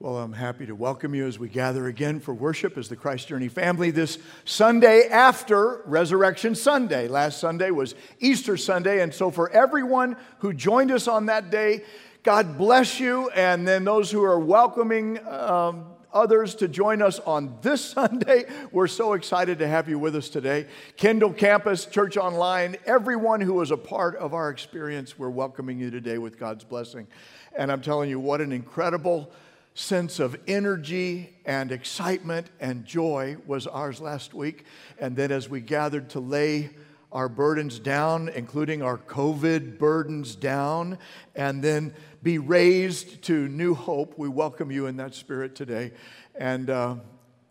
Well, I'm happy to welcome you as we gather again for worship as the Christ Journey family this Sunday after Resurrection Sunday. Last Sunday was Easter Sunday, and so for everyone who joined us on that day, God bless you. And then those who are welcoming um, others to join us on this Sunday, we're so excited to have you with us today. Kendall Campus, Church Online, everyone who was a part of our experience, we're welcoming you today with God's blessing. And I'm telling you, what an incredible sense of energy and excitement and joy was ours last week. And then as we gathered to lay our burdens down, including our COVID burdens down, and then be raised to new hope, we welcome you in that spirit today. And, uh,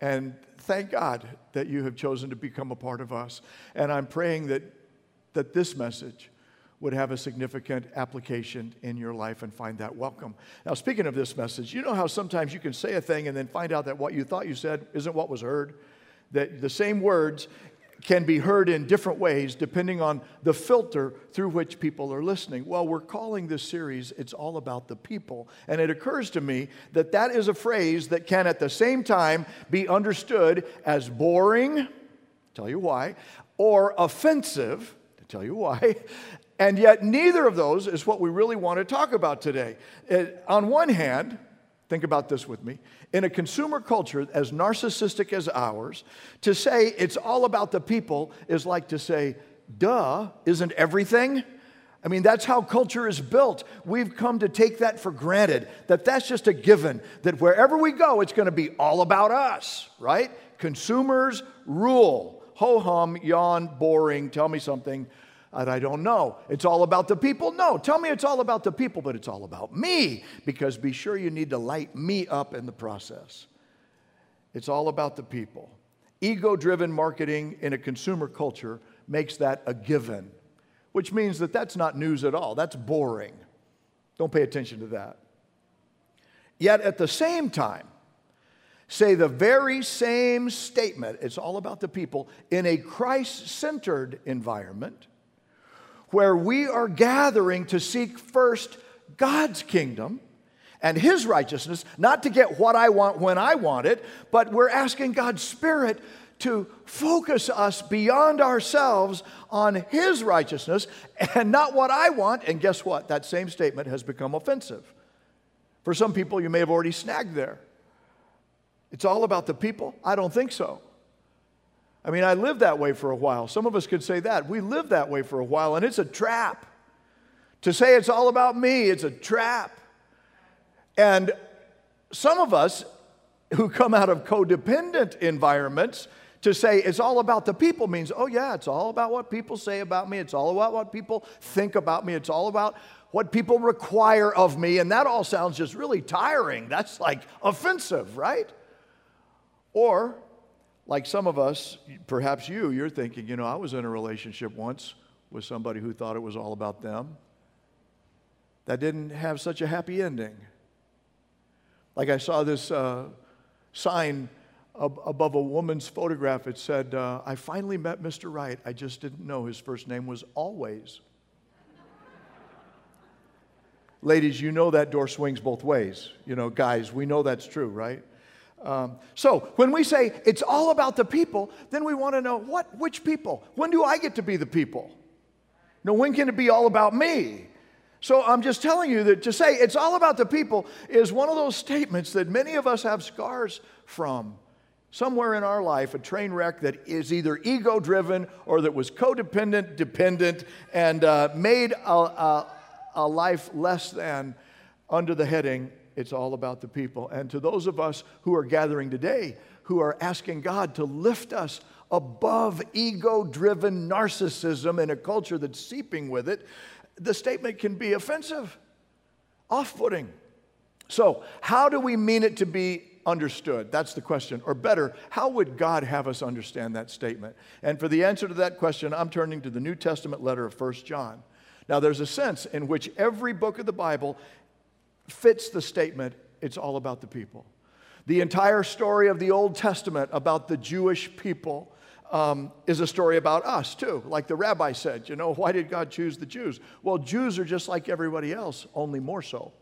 and thank God that you have chosen to become a part of us. And I'm praying that, that this message would have a significant application in your life and find that welcome. Now, speaking of this message, you know how sometimes you can say a thing and then find out that what you thought you said isn't what was heard? That the same words can be heard in different ways depending on the filter through which people are listening. Well, we're calling this series It's All About the People. And it occurs to me that that is a phrase that can at the same time be understood as boring, tell you why, or offensive, to tell you why, and yet, neither of those is what we really want to talk about today. It, on one hand, think about this with me. In a consumer culture as narcissistic as ours, to say it's all about the people is like to say, duh, isn't everything? I mean, that's how culture is built. We've come to take that for granted, that that's just a given, that wherever we go, it's going to be all about us, right? Consumers rule. Ho hum, yawn, boring, tell me something and I don't know. It's all about the people? No, tell me it's all about the people, but it's all about me because be sure you need to light me up in the process. It's all about the people. Ego driven marketing in a consumer culture makes that a given, which means that that's not news at all. That's boring. Don't pay attention to that. Yet at the same time, say the very same statement, it's all about the people, in a Christ centered environment where we are gathering to seek first God's kingdom and His righteousness, not to get what I want when I want it, but we're asking God's Spirit to focus us beyond ourselves on His righteousness and not what I want. And guess what? That same statement has become offensive. For some people, you may have already snagged there. It's all about the people? I don't think so. I mean, I lived that way for a while. Some of us could say that. We lived that way for a while, and it's a trap. To say it's all about me, it's a trap. And some of us who come out of codependent environments, to say it's all about the people means, oh, yeah, it's all about what people say about me. It's all about what people think about me. It's all about what people require of me. And that all sounds just really tiring. That's like offensive, right? Or like some of us, perhaps you, you're thinking, you know, I was in a relationship once with somebody who thought it was all about them. That didn't have such a happy ending. Like I saw this uh, sign ab- above a woman's photograph. It said, uh, I finally met Mr. Right. I just didn't know his first name was Always. Ladies, you know that door swings both ways. You know, guys, we know that's true, right? Um, so when we say it's all about the people, then we want to know what, which people? When do I get to be the people? No, when can it be all about me? So I'm just telling you that to say it's all about the people is one of those statements that many of us have scars from. Somewhere in our life, a train wreck that is either ego driven or that was codependent, dependent, and uh, made a, a, a life less than under the heading it's all about the people. And to those of us who are gathering today, who are asking God to lift us above ego driven narcissism in a culture that's seeping with it, the statement can be offensive, off putting. So, how do we mean it to be understood? That's the question. Or better, how would God have us understand that statement? And for the answer to that question, I'm turning to the New Testament letter of 1 John. Now, there's a sense in which every book of the Bible fits the statement it's all about the people. The entire story of the Old Testament about the Jewish people um, is a story about us too. Like the rabbi said, you know, why did God choose the Jews? Well, Jews are just like everybody else, only more so.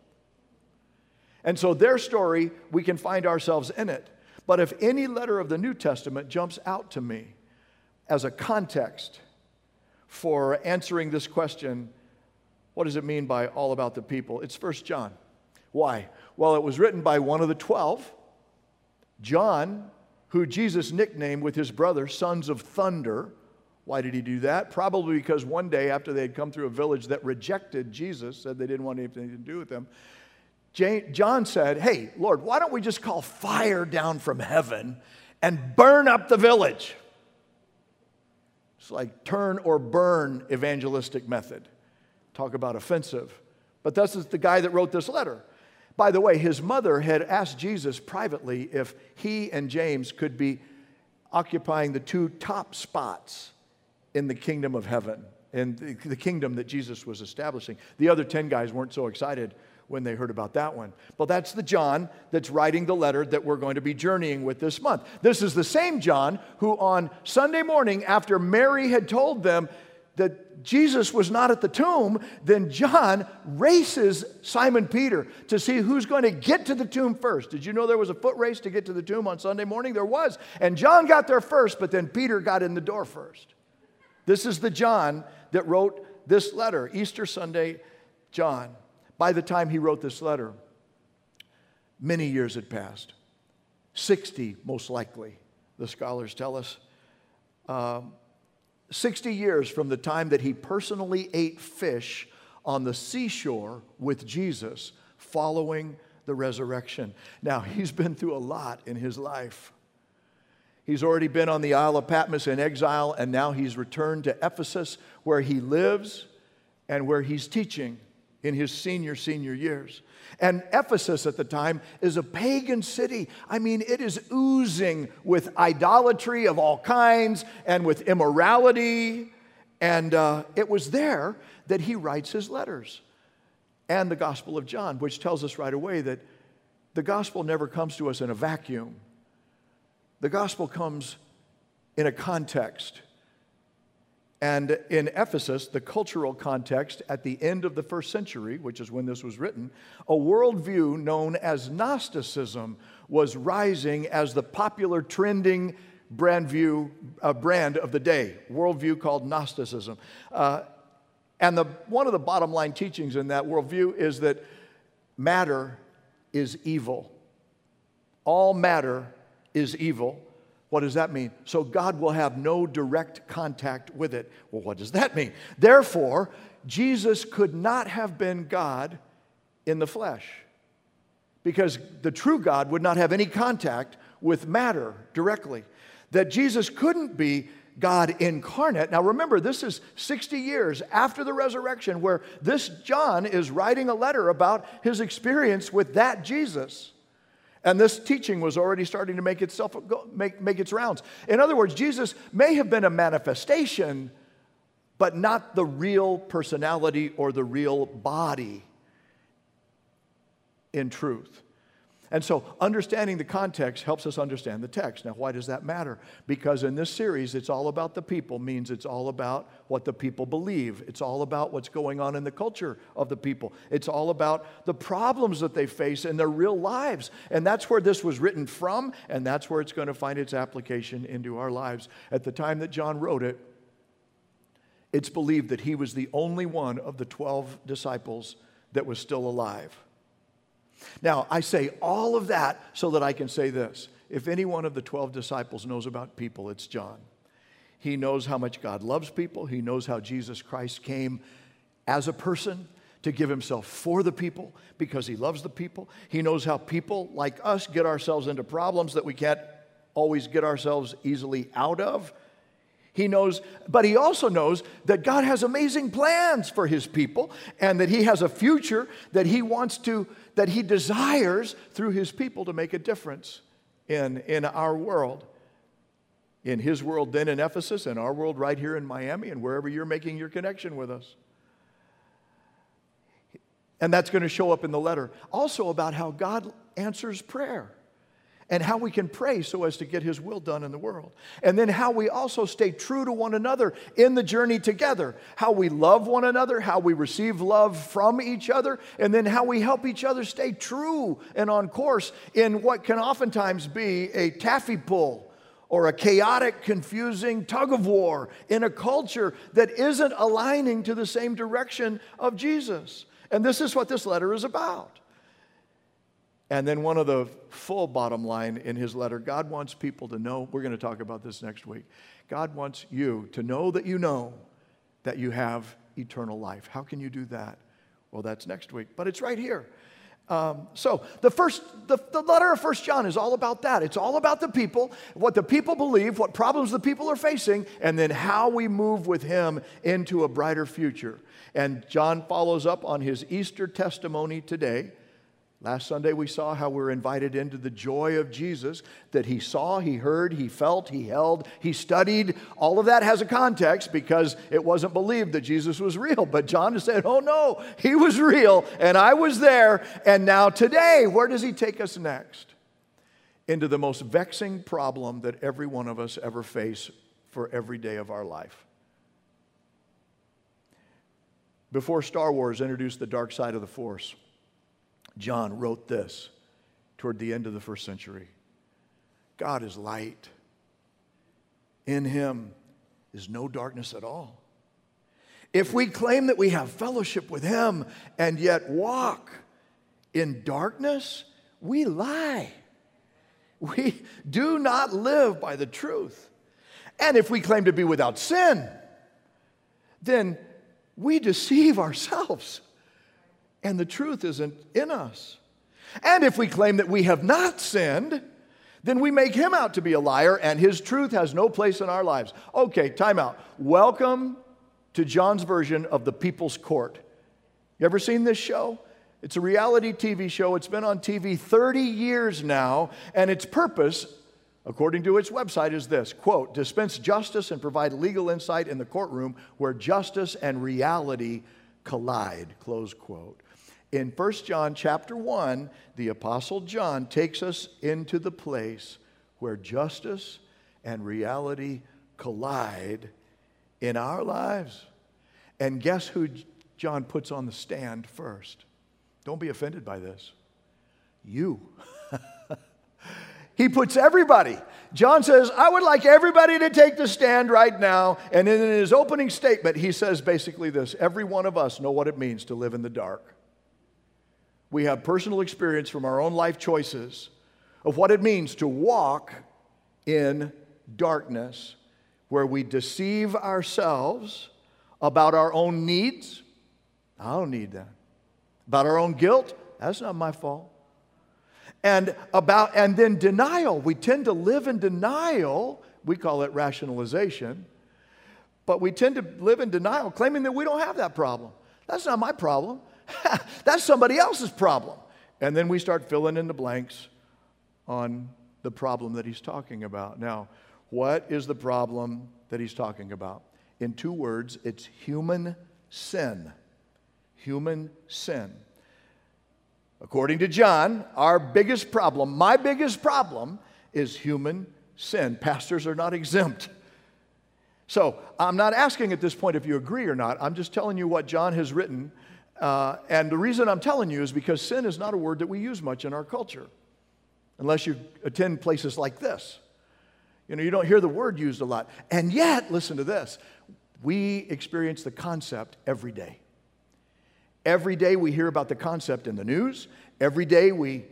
And so their story, we can find ourselves in it. But if any letter of the New Testament jumps out to me as a context for answering this question, what does it mean by all about the people? It's First John. Why? Well, it was written by one of the 12, John, who Jesus nicknamed with his brother sons of thunder. Why did he do that? Probably because one day after they had come through a village that rejected Jesus, said they didn't want anything to do with him, John said, Hey, Lord, why don't we just call fire down from heaven and burn up the village? It's like turn or burn evangelistic method. Talk about offensive. But this is the guy that wrote this letter. By the way, his mother had asked Jesus privately if he and James could be occupying the two top spots in the kingdom of heaven, in the kingdom that Jesus was establishing. The other 10 guys weren't so excited when they heard about that one. But that's the John that's writing the letter that we're going to be journeying with this month. This is the same John who, on Sunday morning, after Mary had told them that Jesus was not at the tomb, then John races Simon Peter to see who's going to get to the tomb first. Did you know there was a foot race to get to the tomb on Sunday morning? There was. And John got there first, but then Peter got in the door first. This is the John that wrote this letter, Easter Sunday, John. By the time he wrote this letter, many years had passed 60, most likely, the scholars tell us. Um, 60 years from the time that he personally ate fish on the seashore with Jesus following the resurrection. Now, he's been through a lot in his life. He's already been on the Isle of Patmos in exile, and now he's returned to Ephesus, where he lives and where he's teaching in his senior, senior years. And Ephesus at the time is a pagan city. I mean, it is oozing with idolatry of all kinds and with immorality. And uh, it was there that he writes his letters and the Gospel of John, which tells us right away that the gospel never comes to us in a vacuum. The gospel comes in a context. And in Ephesus, the cultural context at the end of the first century, which is when this was written, a worldview known as Gnosticism was rising as the popular trending brand view uh, brand of the day, worldview called Gnosticism. Uh, and the, one of the bottom line teachings in that worldview is that matter is evil. All matter is evil. What does that mean? So God will have no direct contact with it. Well, what does that mean? Therefore, Jesus could not have been God in the flesh because the true God would not have any contact with matter directly. That Jesus couldn't be God incarnate. Now remember, this is 60 years after the resurrection where this John is writing a letter about his experience with that Jesus. And this teaching was already starting to make itself make, make its rounds. In other words, Jesus may have been a manifestation, but not the real personality or the real body in truth. And so, understanding the context helps us understand the text. Now, why does that matter? Because in this series, it's all about the people, means it's all about what the people believe. It's all about what's going on in the culture of the people. It's all about the problems that they face in their real lives. And that's where this was written from, and that's where it's going to find its application into our lives. At the time that John wrote it, it's believed that he was the only one of the 12 disciples that was still alive. Now, I say all of that so that I can say this. If any one of the 12 disciples knows about people, it's John. He knows how much God loves people, he knows how Jesus Christ came as a person to give himself for the people because he loves the people. He knows how people like us get ourselves into problems that we can't always get ourselves easily out of. He knows, but he also knows that God has amazing plans for his people and that he has a future that he wants to, that he desires through his people to make a difference in, in our world. In his world, then in Ephesus, and our world right here in Miami, and wherever you're making your connection with us. And that's going to show up in the letter. Also, about how God answers prayer. And how we can pray so as to get His will done in the world. And then how we also stay true to one another in the journey together. How we love one another, how we receive love from each other, and then how we help each other stay true and on course in what can oftentimes be a taffy pull or a chaotic, confusing tug of war in a culture that isn't aligning to the same direction of Jesus. And this is what this letter is about. And then one of the full bottom line in his letter God wants people to know, we're going to talk about this next week. God wants you to know that you know that you have eternal life. How can you do that? Well, that's next week, but it's right here. Um, so the first, the, the letter of First John is all about that. It's all about the people, what the people believe, what problems the people are facing, and then how we move with him into a brighter future. And John follows up on his Easter testimony today Last Sunday, we saw how we're invited into the joy of Jesus that he saw, he heard, he felt, he held, he studied. All of that has a context because it wasn't believed that Jesus was real. But John said, oh no, he was real and I was there. And now today, where does he take us next? Into the most vexing problem that every one of us ever face for every day of our life. Before Star Wars introduced the dark side of the Force, John wrote this toward the end of the first century God is light. In him is no darkness at all. If we claim that we have fellowship with him and yet walk in darkness, we lie. We do not live by the truth. And if we claim to be without sin, then we deceive ourselves and the truth isn't in us. And if we claim that we have not sinned, then we make him out to be a liar and his truth has no place in our lives. Okay, time out. Welcome to John's version of the People's Court. You ever seen this show? It's a reality TV show. It's been on TV 30 years now, and its purpose, according to its website, is this quote, dispense justice and provide legal insight in the courtroom where justice and reality collide, close quote. In 1 John chapter 1, the apostle John takes us into the place where justice and reality collide in our lives. And guess who John puts on the stand first? Don't be offended by this. You. he puts everybody. John says, I would like everybody to take the stand right now. And in his opening statement, he says basically this every one of us know what it means to live in the dark. We have personal experience from our own life choices of what it means to walk in darkness, where we deceive ourselves about our own needs. I don't need that. About our own guilt. That's not my fault. And about and then denial. We tend to live in denial. We call it rationalization. But we tend to live in denial, claiming that we don't have that problem. That's not my problem. That's somebody else's problem. And then we start filling in the blanks on the problem that he's talking about. Now, what is the problem that he's talking about? In two words, it's human sin. Human sin. According to John, our biggest problem, my biggest problem, is human sin. Pastors are not exempt. So I'm not asking at this point if you agree or not. I'm just telling you what John has written uh, and the reason I'm telling you is because sin is not a word that we use much in our culture, unless you attend places like this. You know, you don't hear the word used a lot. And yet, listen to this we experience the concept every day. Every day we hear about the concept in the news. Every day we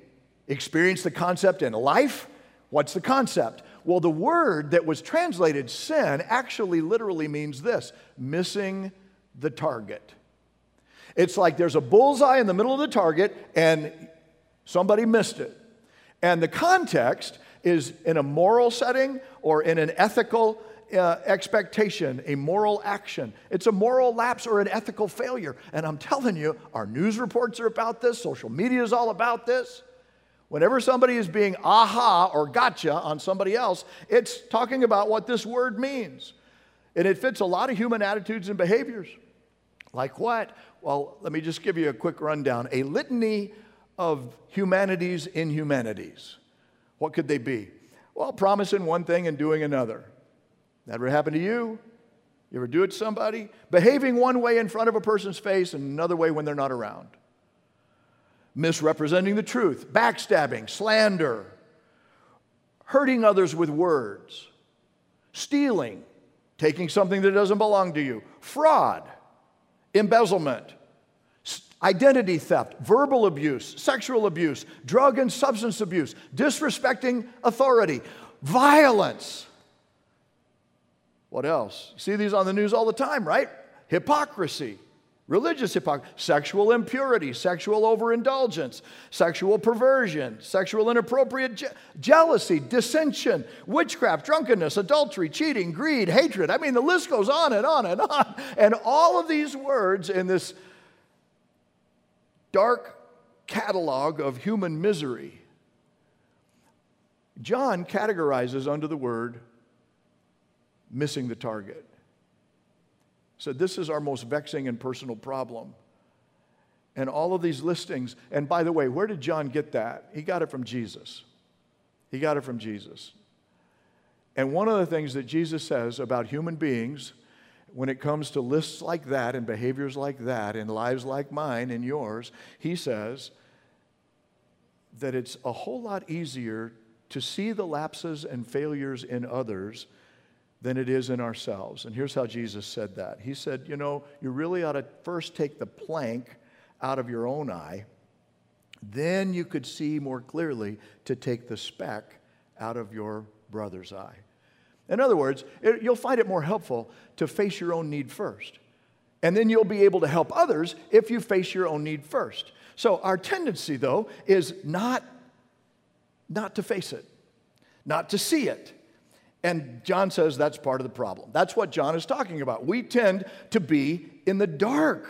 experience the concept in life. What's the concept? Well, the word that was translated sin actually literally means this missing the target. It's like there's a bullseye in the middle of the target and somebody missed it. And the context is in a moral setting or in an ethical uh, expectation, a moral action. It's a moral lapse or an ethical failure. And I'm telling you, our news reports are about this, social media is all about this. Whenever somebody is being aha or gotcha on somebody else, it's talking about what this word means. And it fits a lot of human attitudes and behaviors. Like what? Well, let me just give you a quick rundown a litany of humanities inhumanities. What could they be? Well, promising one thing and doing another. That ever happened to you? You ever do it to somebody? Behaving one way in front of a person's face and another way when they're not around. Misrepresenting the truth, backstabbing, slander, hurting others with words, stealing, taking something that doesn't belong to you, fraud, embezzlement, identity theft, verbal abuse, sexual abuse, drug and substance abuse, disrespecting authority, violence. What else? You see these on the news all the time, right? Hypocrisy, religious hypocrisy, sexual impurity, sexual overindulgence, sexual perversion, sexual inappropriate je- jealousy, dissension, witchcraft, drunkenness, adultery, cheating, greed, hatred. I mean, the list goes on and on and on. And all of these words in this dark catalog of human misery, John categorizes under the word missing the target. So, this is our most vexing and personal problem. And all of these listings, and by the way, where did John get that? He got it from Jesus. He got it from Jesus. And one of the things that Jesus says about human beings when it comes to lists like that and behaviors like that and lives like mine and yours, he says that it's a whole lot easier to see the lapses and failures in others than it is in ourselves. And here's how Jesus said that He said, You know, you really ought to first take the plank out of your own eye, then you could see more clearly to take the speck out of your brother's eye. In other words, it, you'll find it more helpful to face your own need first. And then you'll be able to help others if you face your own need first. So our tendency, though, is not, not to face it, not to see it. And John says that's part of the problem. That's what John is talking about. We tend to be in the dark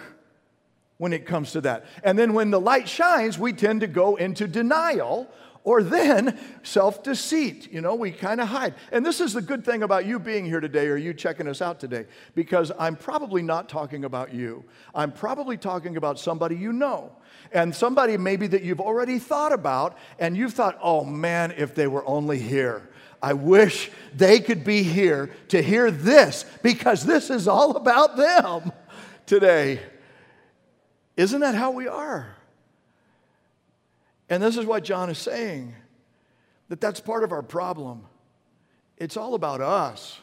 when it comes to that. And then when the light shines, we tend to go into denial or then self deceit. You know, we kind of hide. And this is the good thing about you being here today or you checking us out today, because I'm probably not talking about you. I'm probably talking about somebody you know. And somebody maybe that you've already thought about, and you've thought, oh man, if they were only here. I wish they could be here to hear this because this is all about them today. Isn't that how we are? And this is what John is saying that that's part of our problem. It's all about us.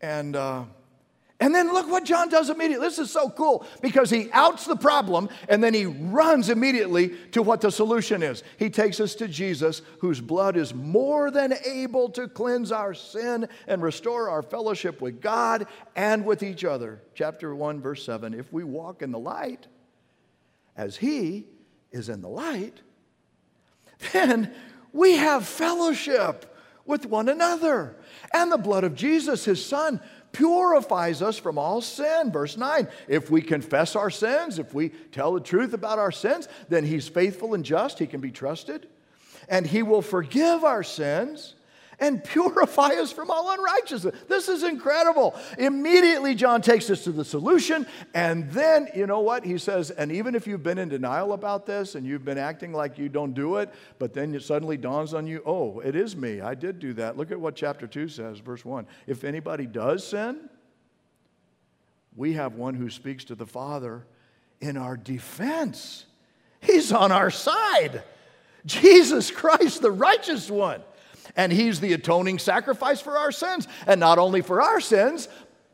And, uh, and then look what John does immediately. This is so cool because he outs the problem and then he runs immediately to what the solution is. He takes us to Jesus, whose blood is more than able to cleanse our sin and restore our fellowship with God and with each other. Chapter 1, verse 7 If we walk in the light, as he is in the light, then we have fellowship with one another. And the blood of Jesus, his son, purifies us from all sin. Verse 9 If we confess our sins, if we tell the truth about our sins, then he's faithful and just, he can be trusted, and he will forgive our sins and purify us from all unrighteousness. This is incredible. Immediately, John takes us to the solution. And then, you know what? He says, and even if you've been in denial about this and you've been acting like you don't do it, but then it suddenly dawns on you, oh, it is me. I did do that. Look at what chapter 2 says, verse 1. If anybody does sin, we have one who speaks to the Father in our defense. He's on our side. Jesus Christ, the righteous one. And he's the atoning sacrifice for our sins. And not only for our sins,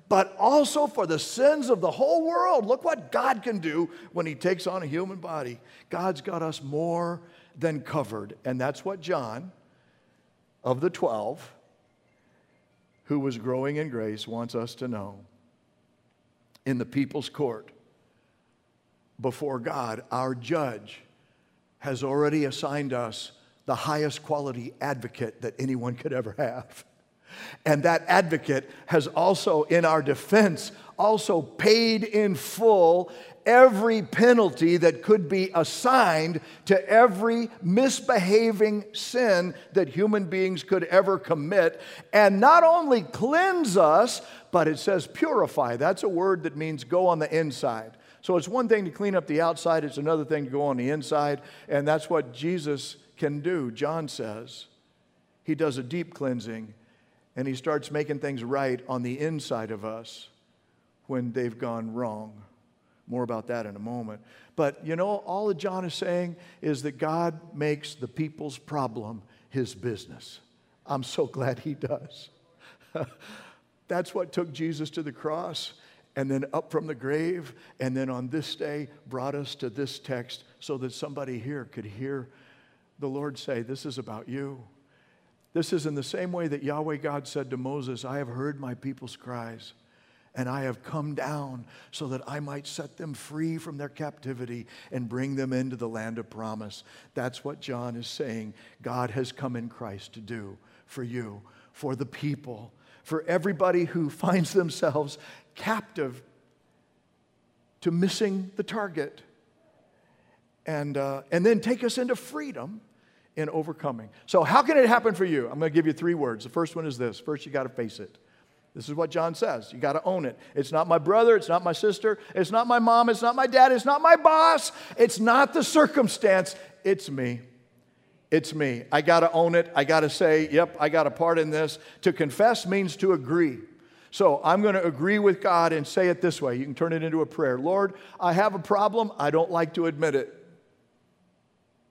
but also for the sins of the whole world. Look what God can do when he takes on a human body. God's got us more than covered. And that's what John, of the 12, who was growing in grace, wants us to know. In the people's court, before God, our judge has already assigned us the highest quality advocate that anyone could ever have. And that advocate has also, in our defense, also paid in full every penalty that could be assigned to every misbehaving sin that human beings could ever commit. And not only cleanse us, but it says purify. That's a word that means go on the inside. So it's one thing to clean up the outside, it's another thing to go on the inside. And that's what Jesus can do, John says. He does a deep cleansing and he starts making things right on the inside of us when they've gone wrong. More about that in a moment. But you know, all that John is saying is that God makes the people's problem his business. I'm so glad he does. That's what took Jesus to the cross and then up from the grave, and then on this day brought us to this text so that somebody here could hear the Lord say, This is about you. This is in the same way that Yahweh God said to Moses, I have heard my people's cries, and I have come down so that I might set them free from their captivity and bring them into the land of promise. That's what John is saying God has come in Christ to do for you, for the people, for everybody who finds themselves captive to missing the target. And, uh, and then take us into freedom in overcoming. So, how can it happen for you? I'm going to give you three words. The first one is this first, you got to face it. This is what John says. You got to own it. It's not my brother. It's not my sister. It's not my mom. It's not my dad. It's not my boss. It's not the circumstance. It's me. It's me. I got to own it. I got to say, yep, I got a part in this. To confess means to agree. So I'm going to agree with God and say it this way. You can turn it into a prayer Lord, I have a problem. I don't like to admit it.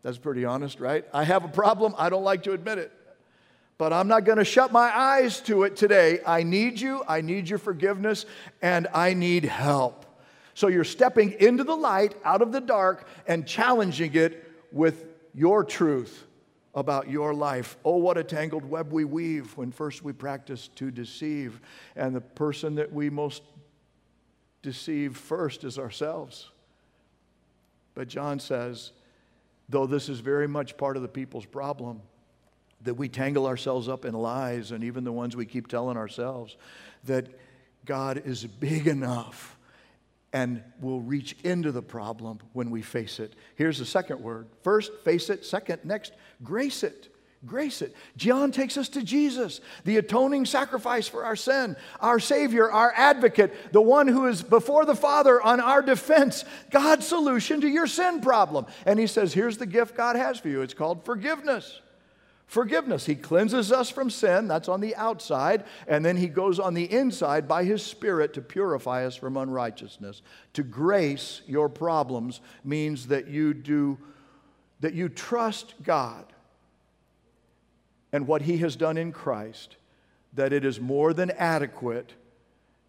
That's pretty honest, right? I have a problem. I don't like to admit it. But I'm not going to shut my eyes to it today. I need you. I need your forgiveness, and I need help. So you're stepping into the light, out of the dark, and challenging it with your truth about your life. Oh, what a tangled web we weave when first we practice to deceive. And the person that we most deceive first is ourselves. But John says, though this is very much part of the people's problem, that we tangle ourselves up in lies and even the ones we keep telling ourselves, that God is big enough and will reach into the problem when we face it. Here's the second word first, face it. Second, next, grace it. Grace it. John takes us to Jesus, the atoning sacrifice for our sin, our Savior, our advocate, the one who is before the Father on our defense, God's solution to your sin problem. And he says, Here's the gift God has for you it's called forgiveness. Forgiveness. He cleanses us from sin, that's on the outside, and then He goes on the inside by His Spirit to purify us from unrighteousness. To grace your problems means that you do, that you trust God and what he has done in Christ, that it is more than adequate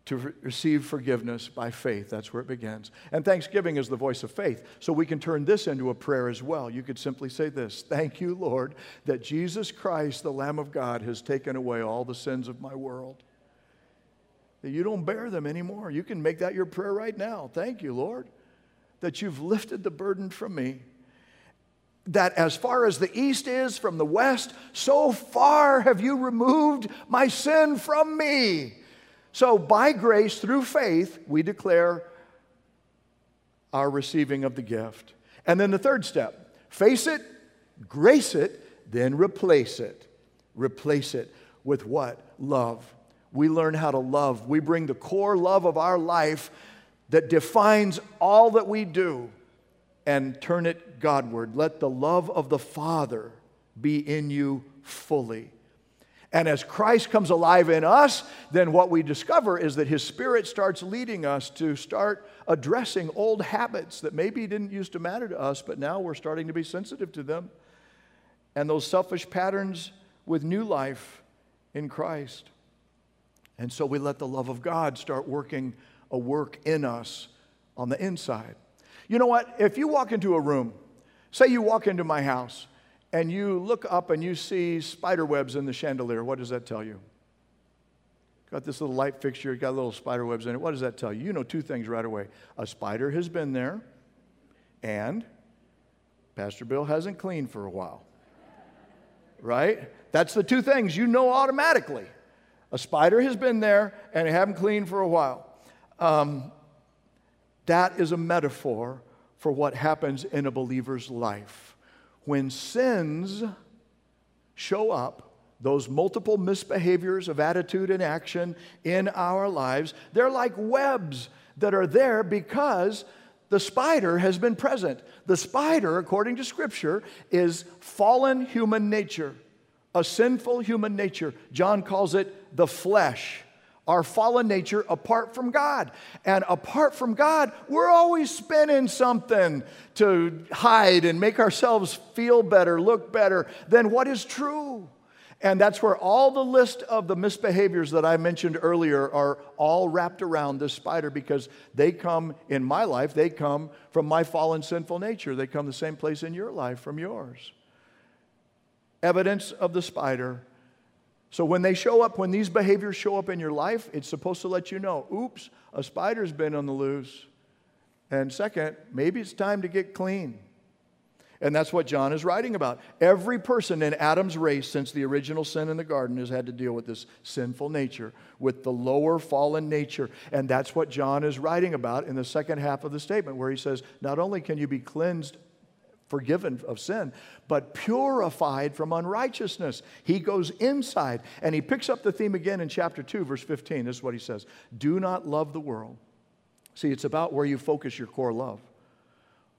to re- receive forgiveness by faith. That's where it begins. And thanksgiving is the voice of faith. So we can turn this into a prayer as well. You could simply say this Thank you, Lord, that Jesus Christ, the Lamb of God, has taken away all the sins of my world. That you don't bear them anymore. You can make that your prayer right now. Thank you, Lord, that you've lifted the burden from me that as far as the east is from the west, so far have you removed my sin from me. So, by grace, through faith, we declare our receiving of the gift. And then the third step face it, grace it, then replace it. Replace it with what? Love. We learn how to love. We bring the core love of our life that defines all that we do and turn it Godward. Let the love of the Father be in you fully. And as Christ comes alive in us, then what we discover is that His Spirit starts leading us to start addressing old habits that maybe didn't used to matter to us, but now we're starting to be sensitive to them. And those selfish patterns with new life in Christ. And so we let the love of God start working a work in us on the inside. You know what? If you walk into a room, say you walk into my house, and you look up and you see spider webs in the chandelier, what does that tell you? Got this little light fixture, got little spider webs in it. What does that tell you? You know two things right away. A spider has been there, and Pastor Bill hasn't cleaned for a while. Right? That's the two things you know automatically. A spider has been there, and it haven't cleaned for a while. Um, that is a metaphor for what happens in a believer's life. When sins show up, those multiple misbehaviors of attitude and action in our lives, they're like webs that are there because the spider has been present. The spider, according to Scripture, is fallen human nature, a sinful human nature. John calls it the flesh, our fallen nature apart from God. And apart from God, we're always spinning something to hide and make ourselves feel better, look better than what is true. And that's where all the list of the misbehaviors that I mentioned earlier are all wrapped around this spider because they come in my life, they come from my fallen sinful nature. They come the same place in your life from yours. Evidence of the spider. So when they show up, when these behaviors show up in your life, it's supposed to let you know oops, a spider's been on the loose. And second, maybe it's time to get clean. And that's what John is writing about. Every person in Adam's race since the original sin in the garden has had to deal with this sinful nature, with the lower fallen nature. And that's what John is writing about in the second half of the statement, where he says, Not only can you be cleansed, forgiven of sin, but purified from unrighteousness. He goes inside and he picks up the theme again in chapter 2, verse 15. This is what he says Do not love the world. See, it's about where you focus your core love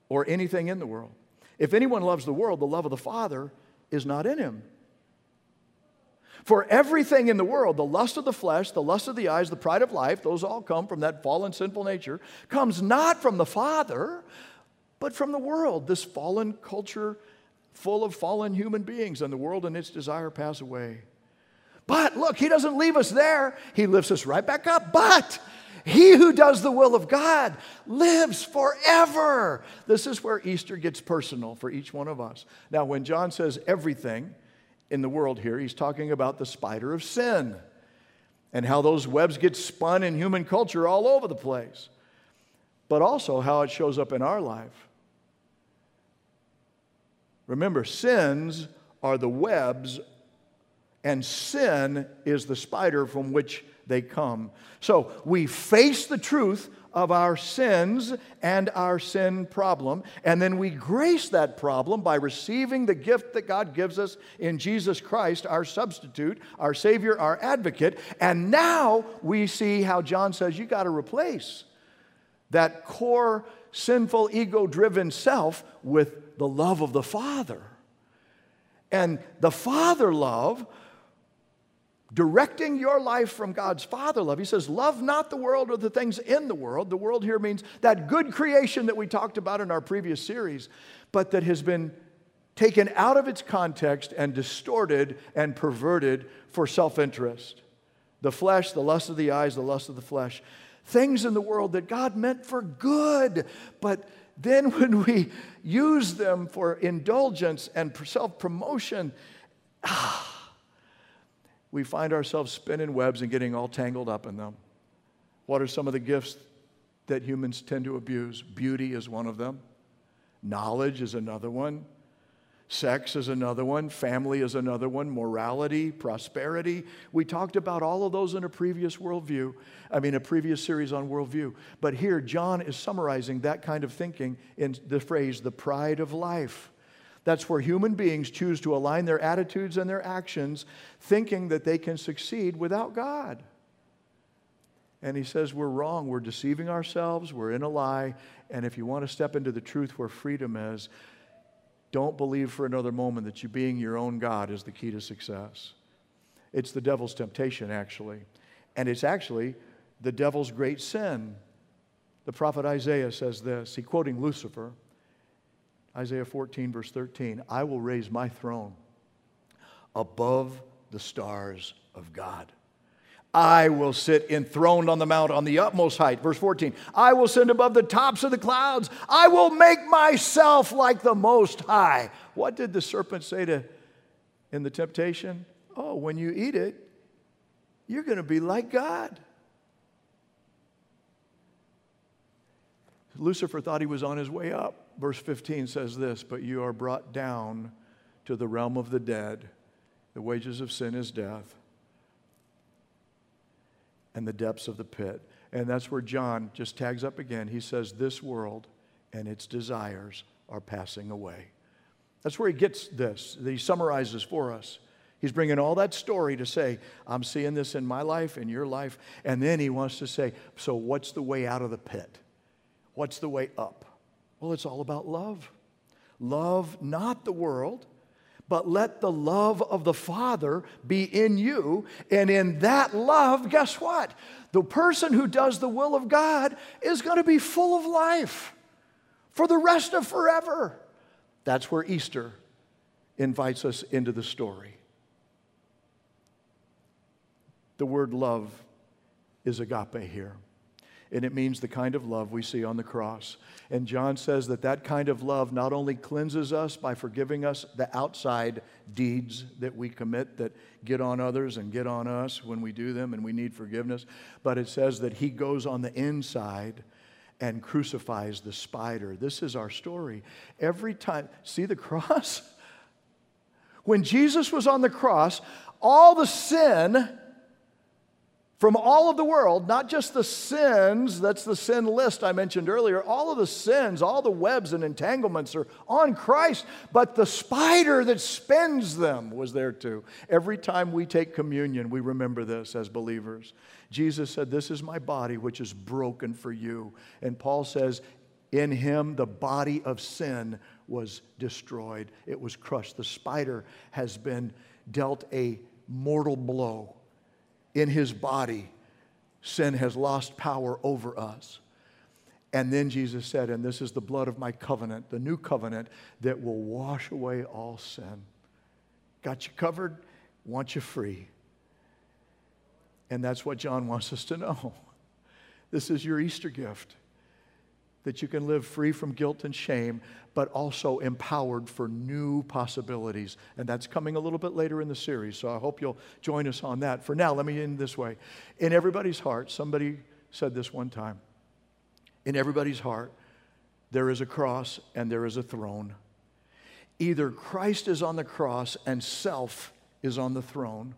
or anything in the world. If anyone loves the world, the love of the Father is not in him. For everything in the world, the lust of the flesh, the lust of the eyes, the pride of life, those all come from that fallen sinful nature, comes not from the Father, but from the world. This fallen culture full of fallen human beings, and the world and its desire pass away. But look, he doesn't leave us there. He lifts us right back up. But he who does the will of God lives forever. This is where Easter gets personal for each one of us. Now, when John says everything in the world here, he's talking about the spider of sin and how those webs get spun in human culture all over the place, but also how it shows up in our life. Remember, sins are the webs, and sin is the spider from which they come. So we face the truth of our sins and our sin problem, and then we grace that problem by receiving the gift that God gives us in Jesus Christ, our substitute, our Savior, our advocate. And now we see how John says you got to replace that core sinful, ego driven self with the love of the Father. And the Father love directing your life from God's Father love. He says, Love not the world or the things in the world. The world here means that good creation that we talked about in our previous series, but that has been taken out of its context and distorted and perverted for self interest. The flesh, the lust of the eyes, the lust of the flesh. Things in the world that God meant for good, but then when we use them for indulgence and self promotion, ah, we find ourselves spinning webs and getting all tangled up in them. What are some of the gifts that humans tend to abuse? Beauty is one of them, knowledge is another one. Sex is another one, family is another one, morality, prosperity. We talked about all of those in a previous worldview, I mean, a previous series on worldview. But here, John is summarizing that kind of thinking in the phrase, the pride of life. That's where human beings choose to align their attitudes and their actions, thinking that they can succeed without God. And he says, We're wrong. We're deceiving ourselves. We're in a lie. And if you want to step into the truth where freedom is, don't believe for another moment that you being your own God is the key to success. It's the devil's temptation, actually. And it's actually the devil's great sin. The prophet Isaiah says this. He quoting Lucifer. Isaiah 14, verse 13 I will raise my throne above the stars of God. I will sit enthroned on the mount on the utmost height. Verse 14, I will send above the tops of the clouds. I will make myself like the Most High. What did the serpent say to in the temptation? Oh, when you eat it, you're going to be like God. Lucifer thought he was on his way up verse 15 says this But you are brought down to the realm of the dead. The wages of sin is death, and the depths of the pit. And that's where John just tags up again. He says, This world and its desires are passing away. That's where he gets this. He summarizes for us. He's bringing all that story to say, I'm seeing this in my life, in your life. And then he wants to say, So what's the way out of the pit? What's the way up? Well, it's all about love. Love not the world, but let the love of the Father be in you. And in that love, guess what? The person who does the will of God is going to be full of life for the rest of forever. That's where Easter invites us into the story. The word love is agape here and it means the kind of love we see on the cross. And John says that that kind of love not only cleanses us by forgiving us the outside deeds that we commit that get on others and get on us when we do them and we need forgiveness, but it says that he goes on the inside and crucifies the spider. This is our story. Every time, see the cross? When Jesus was on the cross, all the sin from all of the world, not just the sins, that's the sin list I mentioned earlier, all of the sins, all the webs and entanglements are on Christ, but the spider that spins them was there too. Every time we take communion, we remember this as believers. Jesus said, This is my body, which is broken for you. And Paul says, In him, the body of sin was destroyed, it was crushed. The spider has been dealt a mortal blow in his body, sin has lost power over us. And then Jesus said, And this is the blood of my covenant, the new covenant that will wash away all sin. Got you covered, want you free. And that's what John wants us to know. This is your Easter gift that you can live free from guilt and shame, but also empowered for new possibilities. And that's coming a little bit later in the series, so I hope you'll join us on that. For now, let me end this way. In everybody's heart, somebody said this one time in everybody's heart, there is a cross and there is a throne. Either Christ is on the cross and self is on the throne,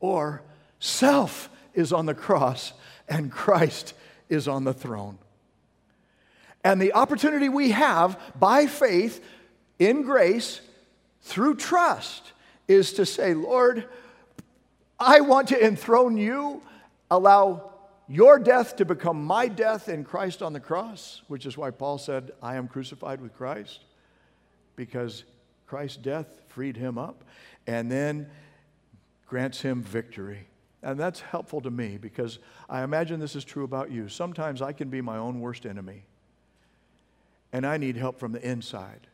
or self is on the cross and Christ is on the throne. And the opportunity we have by faith in grace through trust is to say, Lord, I want to enthrone you, allow your death to become my death in Christ on the cross, which is why Paul said, I am crucified with Christ, because Christ's death freed him up and then grants him victory. And that's helpful to me because I imagine this is true about you. Sometimes I can be my own worst enemy and I need help from the inside.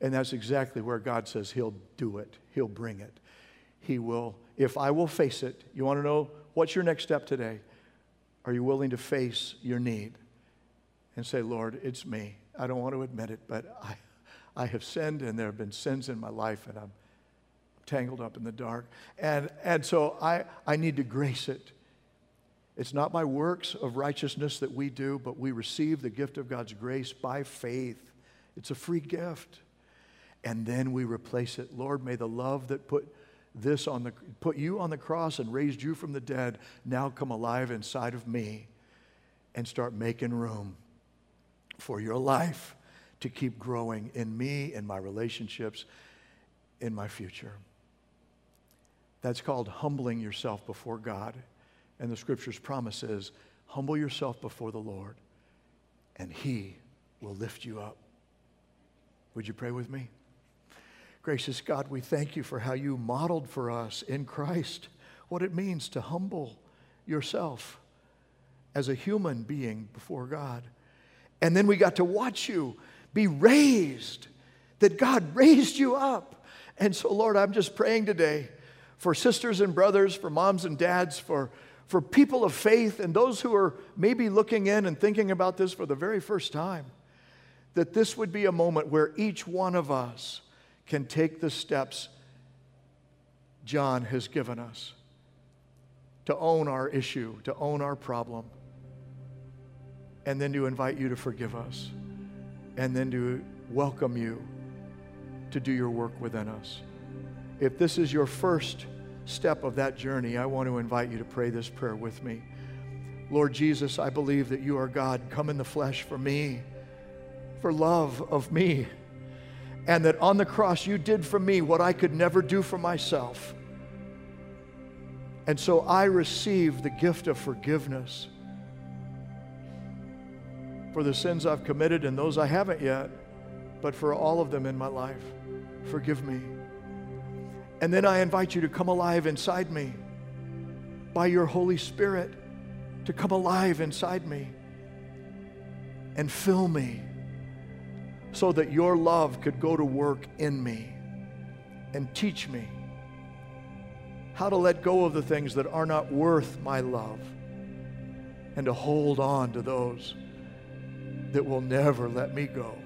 And that's exactly where God says He'll do it, He'll bring it. He will, if I will face it. You want to know what's your next step today? Are you willing to face your need and say, Lord, it's me? I don't want to admit it, but I, I have sinned and there have been sins in my life and I'm tangled up in the dark. And, and so I, I need to grace it. It's not by works of righteousness that we do, but we receive the gift of God's grace by faith. It's a free gift. And then we replace it. Lord, may the love that put this on the put you on the cross and raised you from the dead now come alive inside of me and start making room for your life to keep growing in me, in my relationships, in my future. That's called humbling yourself before God. And the scripture's promise is humble yourself before the Lord, and he will lift you up. Would you pray with me? Gracious God, we thank you for how you modeled for us in Christ what it means to humble yourself as a human being before God. And then we got to watch you be raised, that God raised you up. And so, Lord, I'm just praying today for sisters and brothers, for moms and dads, for for people of faith and those who are maybe looking in and thinking about this for the very first time, that this would be a moment where each one of us can take the steps John has given us to own our issue, to own our problem, and then to invite you to forgive us, and then to welcome you to do your work within us. If this is your first step of that journey, I want to invite you to pray this prayer with me. Lord Jesus, I believe that you are God, come in the flesh for me, for love of me, and that on the cross you did for me what I could never do for myself. And so I receive the gift of forgiveness. for the sins I've committed and those I haven't yet, but for all of them in my life. Forgive me. And then I invite you to come alive inside me by your Holy Spirit, to come alive inside me and fill me so that your love could go to work in me and teach me how to let go of the things that are not worth my love and to hold on to those that will never let me go.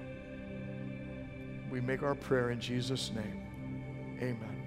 We make our prayer in Jesus' name. Amen.